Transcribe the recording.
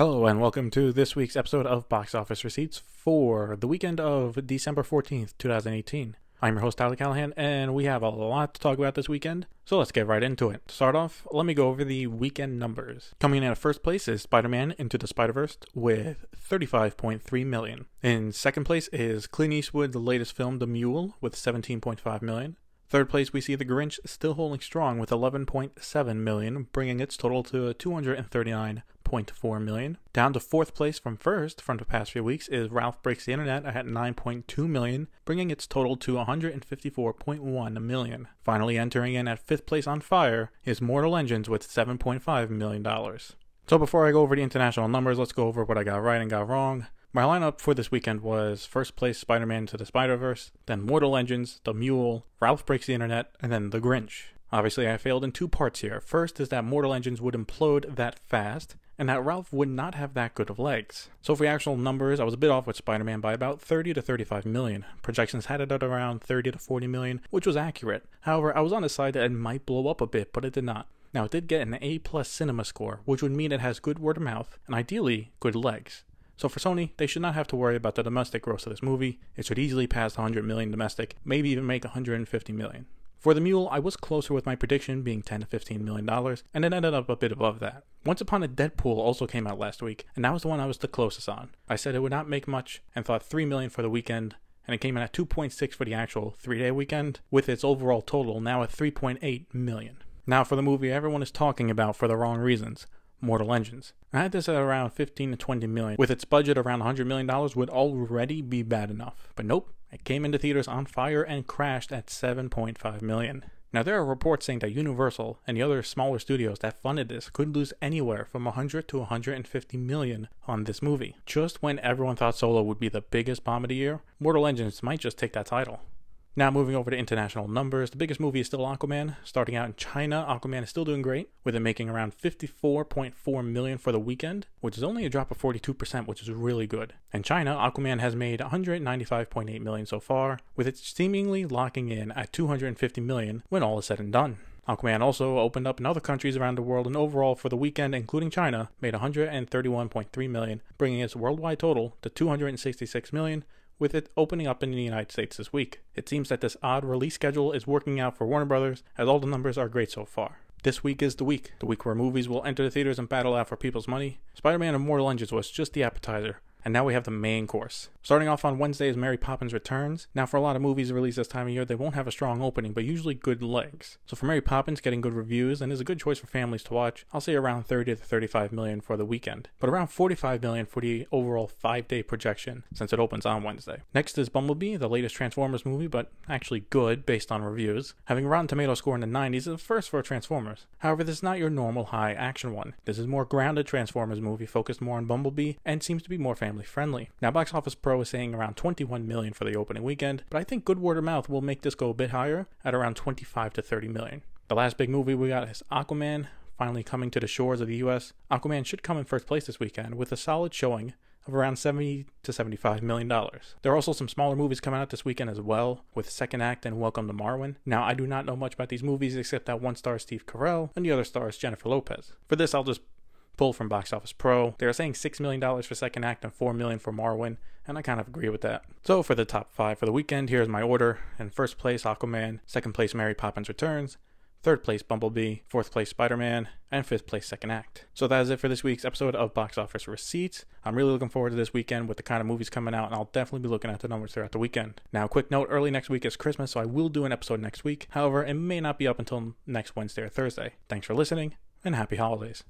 Hello, and welcome to this week's episode of Box Office Receipts for the weekend of December 14th, 2018. I'm your host, Tyler Callahan, and we have a lot to talk about this weekend, so let's get right into it. To start off, let me go over the weekend numbers. Coming in at first place is Spider Man Into the Spider Verse with 35.3 million. In second place is Clint Eastwood's latest film, The Mule, with 17.5 million. Third place, we see The Grinch still holding strong with 11.7 million, bringing its total to 239.4 million. Down to fourth place from first from the past few weeks is Ralph Breaks the Internet at 9.2 million, bringing its total to 154.1 million. Finally, entering in at fifth place on fire is Mortal Engines with 7.5 million dollars. So before I go over the international numbers, let's go over what I got right and got wrong. My lineup for this weekend was first place Spider Man to the Spider Verse, then Mortal Engines, The Mule, Ralph Breaks the Internet, and then The Grinch. Obviously, I failed in two parts here. First is that Mortal Engines would implode that fast, and that Ralph would not have that good of legs. So, for actual numbers, I was a bit off with Spider Man by about 30 to 35 million. Projections had it at around 30 to 40 million, which was accurate. However, I was on the side that it might blow up a bit, but it did not. Now, it did get an A plus cinema score, which would mean it has good word of mouth and ideally good legs. So for Sony, they should not have to worry about the domestic gross of this movie. It should easily pass 100 million domestic, maybe even make 150 million. For the Mule, I was closer with my prediction being 10 to 15 million dollars, and it ended up a bit above that. Once Upon a Deadpool also came out last week, and that was the one I was the closest on. I said it would not make much and thought 3 million for the weekend, and it came in at 2.6 for the actual 3-day weekend, with its overall total now at 3.8 million. Now for the movie everyone is talking about for the wrong reasons. Mortal Engines. I had this at around 15 to 20 million. With its budget around 100 million dollars would already be bad enough. But nope, it came into theaters on fire and crashed at 7.5 million. Now there are reports saying that Universal and the other smaller studios that funded this could lose anywhere from 100 to 150 million on this movie. Just when everyone thought Solo would be the biggest bomb of the year, Mortal Engines might just take that title. Now moving over to international numbers, the biggest movie is still Aquaman. Starting out in China, Aquaman is still doing great, with it making around 54.4 million for the weekend, which is only a drop of 42%, which is really good. In China, Aquaman has made 195.8 million so far, with it seemingly locking in at 250 million when all is said and done. Aquaman also opened up in other countries around the world and overall for the weekend, including China, made 131.3 million, bringing its worldwide total to 266 million, with it opening up in the United States this week. It seems that this odd release schedule is working out for Warner Brothers, as all the numbers are great so far. This week is the week, the week where movies will enter the theaters and battle out for people's money. Spider Man and Mortal Engines was just the appetizer, and now we have the main course. Starting off on Wednesday is Mary Poppins Returns. Now, for a lot of movies released this time of year, they won't have a strong opening, but usually good legs. So for Mary Poppins, getting good reviews and is a good choice for families to watch, I'll say around 30 to 35 million for the weekend, but around 45 million for the overall five-day projection since it opens on Wednesday. Next is Bumblebee, the latest Transformers movie, but actually good based on reviews. Having Rotten Tomato score in the 90s is a first for Transformers. However, this is not your normal high action one. This is more grounded Transformers movie focused more on Bumblebee and seems to be more family friendly. Now, Box Office Pro is saying around 21 million for the opening weekend, but I think good word of mouth will make this go a bit higher at around 25 to 30 million. The last big movie we got is Aquaman, finally coming to the shores of the US. Aquaman should come in first place this weekend with a solid showing of around 70 to 75 million dollars. There are also some smaller movies coming out this weekend as well, with Second Act and Welcome to Marwen. Now, I do not know much about these movies except that one stars Steve Carell and the other stars Jennifer Lopez. For this, I'll just pull from Box Office Pro. They are saying $6 million for Second Act and 4 million for Marwen, and I kind of agree with that. So for the top five for the weekend, here's my order. In first place, Aquaman. Second place, Mary Poppins Returns. Third place, Bumblebee. Fourth place, Spider Man. And fifth place, Second Act. So that is it for this week's episode of Box Office Receipts. I'm really looking forward to this weekend with the kind of movies coming out, and I'll definitely be looking at the numbers throughout the weekend. Now, quick note early next week is Christmas, so I will do an episode next week. However, it may not be up until next Wednesday or Thursday. Thanks for listening, and happy holidays.